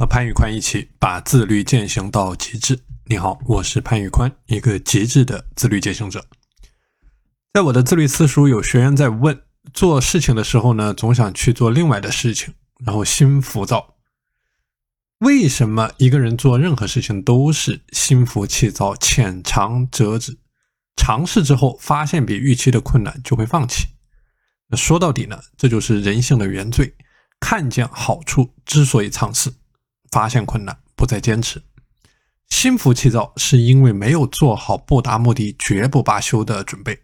和潘宇宽一起把自律践行到极致。你好，我是潘宇宽，一个极致的自律践行者。在我的自律私塾，有学员在问：做事情的时候呢，总想去做另外的事情，然后心浮躁。为什么一个人做任何事情都是心浮气躁、浅尝辄止？尝试之后发现比预期的困难，就会放弃。那说到底呢，这就是人性的原罪：看见好处之所以尝试。发现困难，不再坚持，心浮气躁，是因为没有做好不达目的绝不罢休的准备，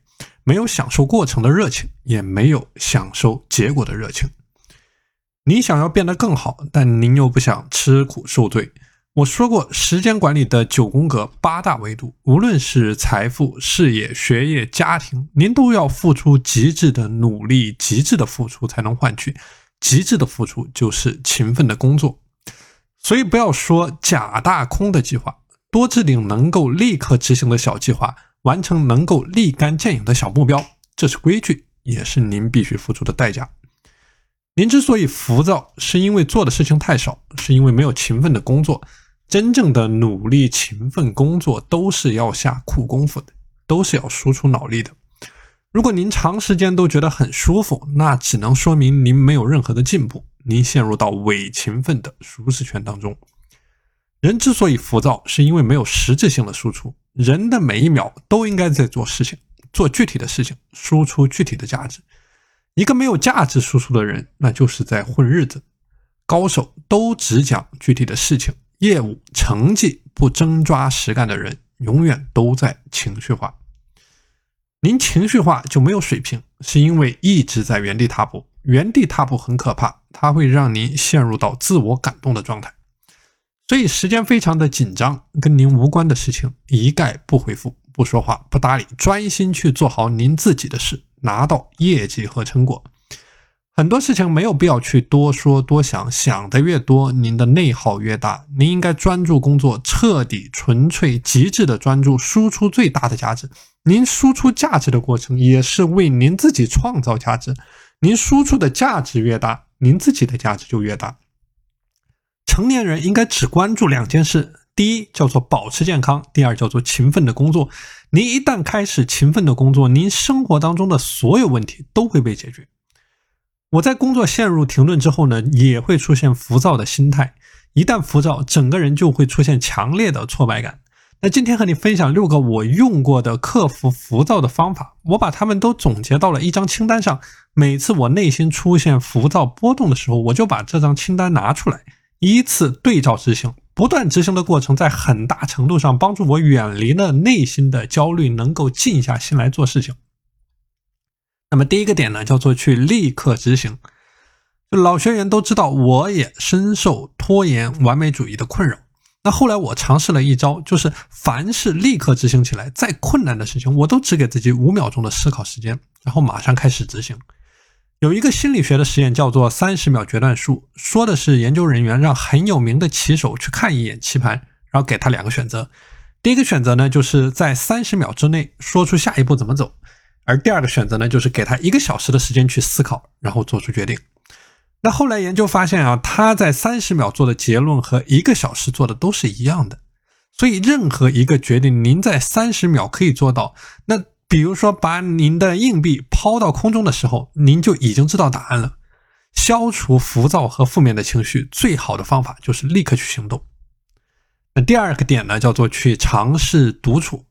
没有享受过程的热情，也没有享受结果的热情。你想要变得更好，但您又不想吃苦受罪。我说过，时间管理的九宫格八大维度，无论是财富、事业、学业、家庭，您都要付出极致的努力，极致的付出才能换取极致的付出，就是勤奋的工作。所以不要说假大空的计划，多制定能够立刻执行的小计划，完成能够立竿见影的小目标，这是规矩，也是您必须付出的代价。您之所以浮躁，是因为做的事情太少，是因为没有勤奋的工作。真正的努力、勤奋工作都是要下苦功夫的，都是要输出脑力的。如果您长时间都觉得很舒服，那只能说明您没有任何的进步。您陷入到伪勤奋的舒适圈当中。人之所以浮躁，是因为没有实质性的输出。人的每一秒都应该在做事情，做具体的事情，输出具体的价值。一个没有价值输出的人，那就是在混日子。高手都只讲具体的事情，业务成绩不真抓实干的人，永远都在情绪化。您情绪化就没有水平，是因为一直在原地踏步。原地踏步很可怕，它会让您陷入到自我感动的状态。所以时间非常的紧张，跟您无关的事情一概不回复、不说话、不搭理，专心去做好您自己的事，拿到业绩和成果。很多事情没有必要去多说多想，想的越多，您的内耗越大。您应该专注工作，彻底、纯粹、极致的专注，输出最大的价值。您输出价值的过程，也是为您自己创造价值。您输出的价值越大，您自己的价值就越大。成年人应该只关注两件事：第一叫做保持健康，第二叫做勤奋的工作。您一旦开始勤奋的工作，您生活当中的所有问题都会被解决。我在工作陷入停顿之后呢，也会出现浮躁的心态。一旦浮躁，整个人就会出现强烈的挫败感。那今天和你分享六个我用过的克服浮躁的方法，我把它们都总结到了一张清单上。每次我内心出现浮躁波动的时候，我就把这张清单拿出来，依次对照执行。不断执行的过程，在很大程度上帮助我远离了内心的焦虑，能够静下心来做事情。那么第一个点呢，叫做去立刻执行。老学员都知道，我也深受拖延、完美主义的困扰。那后来我尝试了一招，就是凡是立刻执行起来，再困难的事情，我都只给自己五秒钟的思考时间，然后马上开始执行。有一个心理学的实验叫做三十秒决断术，说的是研究人员让很有名的棋手去看一眼棋盘，然后给他两个选择。第一个选择呢，就是在三十秒之内说出下一步怎么走，而第二个选择呢，就是给他一个小时的时间去思考，然后做出决定。那后来研究发现啊，他在三十秒做的结论和一个小时做的都是一样的。所以任何一个决定，您在三十秒可以做到。那比如说，把您的硬币抛到空中的时候，您就已经知道答案了。消除浮躁和负面的情绪，最好的方法就是立刻去行动。那第二个点呢，叫做去尝试独处。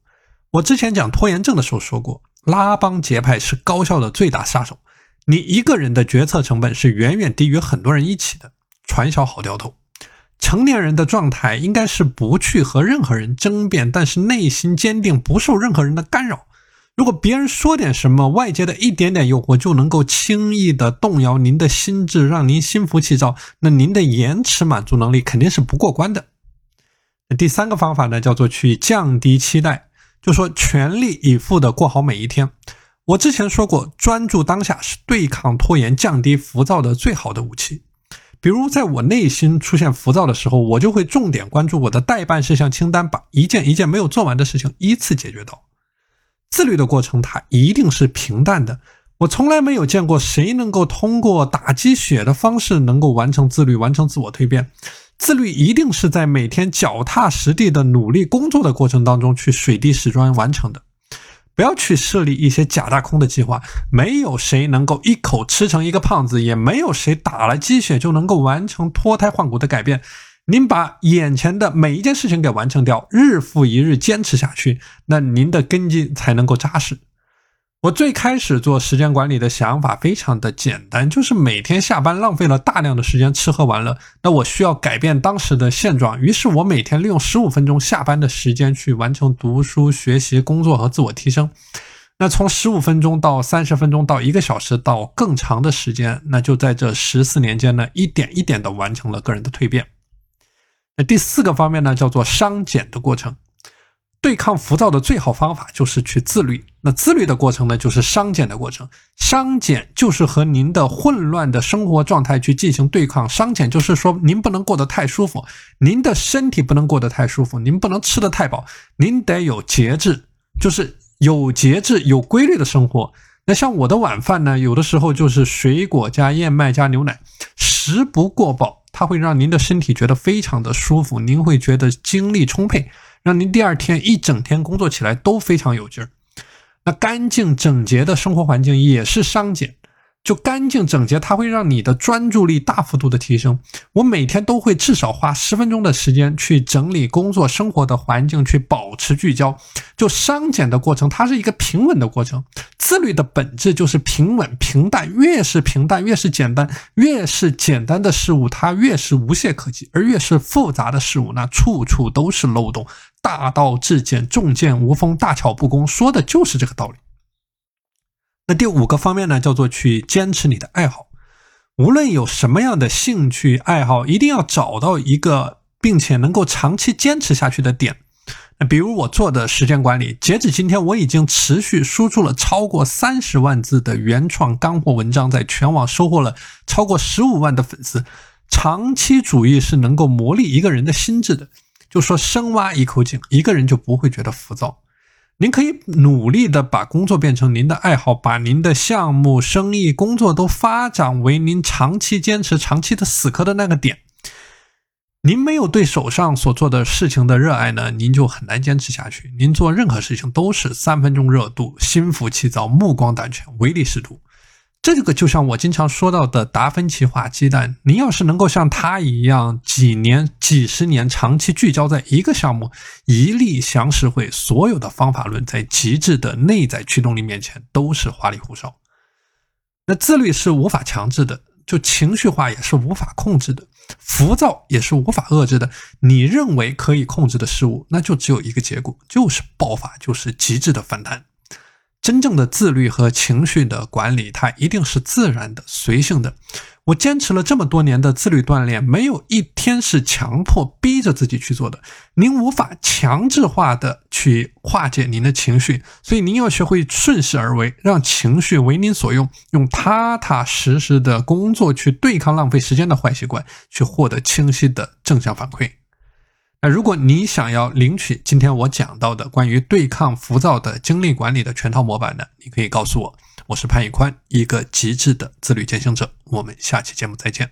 我之前讲拖延症的时候说过，拉帮结派是高效的最大杀手。你一个人的决策成本是远远低于很多人一起的。传销好掉头，成年人的状态应该是不去和任何人争辩，但是内心坚定，不受任何人的干扰。如果别人说点什么，外界的一点点诱惑就能够轻易的动摇您的心智，让您心浮气躁，那您的延迟满足能力肯定是不过关的。第三个方法呢，叫做去降低期待，就说全力以赴的过好每一天。我之前说过，专注当下是对抗拖延、降低浮躁的最好的武器。比如，在我内心出现浮躁的时候，我就会重点关注我的待办事项清单，把一件一件没有做完的事情依次解决到。自律的过程，它一定是平淡的。我从来没有见过谁能够通过打鸡血的方式能够完成自律、完成自我蜕变。自律一定是在每天脚踏实地的努力工作的过程当中去水滴石穿完成的。不要去设立一些假大空的计划，没有谁能够一口吃成一个胖子，也没有谁打了鸡血就能够完成脱胎换骨的改变。您把眼前的每一件事情给完成掉，日复一日坚持下去，那您的根基才能够扎实。我最开始做时间管理的想法非常的简单，就是每天下班浪费了大量的时间吃喝玩乐，那我需要改变当时的现状。于是我每天利用十五分钟下班的时间去完成读书、学习、工作和自我提升。那从十五分钟到三十分钟到一个小时到更长的时间，那就在这十四年间呢，一点一点的完成了个人的蜕变。那第四个方面呢，叫做商减的过程。对抗浮躁的最好方法就是去自律。那自律的过程呢，就是商减的过程。商减就是和您的混乱的生活状态去进行对抗。商减就是说，您不能过得太舒服，您的身体不能过得太舒服，您不能吃得太饱，您得有节制，就是有节制、有规律的生活。那像我的晚饭呢，有的时候就是水果加燕麦加牛奶，食不过饱，它会让您的身体觉得非常的舒服，您会觉得精力充沛。让您第二天一整天工作起来都非常有劲儿。那干净整洁的生活环境也是商减。就干净整洁，它会让你的专注力大幅度的提升。我每天都会至少花十分钟的时间去整理工作生活的环境，去保持聚焦。就商减的过程，它是一个平稳的过程。自律的本质就是平稳平淡，越是平淡，越是简单，越是简单的事物，它越是无懈可击；而越是复杂的事物，那处处都是漏洞。大道至简，重剑无锋，大巧不工，说的就是这个道理。那第五个方面呢，叫做去坚持你的爱好。无论有什么样的兴趣爱好，一定要找到一个并且能够长期坚持下去的点。那比如我做的时间管理，截止今天，我已经持续输出了超过三十万字的原创干货文章，在全网收获了超过十五万的粉丝。长期主义是能够磨砺一个人的心智的。就说深挖一口井，一个人就不会觉得浮躁。您可以努力的把工作变成您的爱好，把您的项目、生意、工作都发展为您长期坚持、长期的死磕的那个点。您没有对手上所做的事情的热爱呢，您就很难坚持下去。您做任何事情都是三分钟热度、心浮气躁、目光短浅、唯利是图。这个就像我经常说到的达芬奇画鸡蛋，您要是能够像他一样几年、几十年长期聚焦在一个项目，一力降十会，所有的方法论在极致的内在驱动力面前都是花里胡哨。那自律是无法强制的，就情绪化也是无法控制的，浮躁也是无法遏制的。你认为可以控制的事物，那就只有一个结果，就是爆发，就是极致的反弹。真正的自律和情绪的管理，它一定是自然的、随性的。我坚持了这么多年的自律锻炼，没有一天是强迫逼着自己去做的。您无法强制化的去化解您的情绪，所以您要学会顺势而为，让情绪为您所用，用踏踏实实的工作去对抗浪费时间的坏习惯，去获得清晰的正向反馈。那如果你想要领取今天我讲到的关于对抗浮躁的精力管理的全套模板呢，你可以告诉我，我是潘宇宽，一个极致的自律践行者。我们下期节目再见。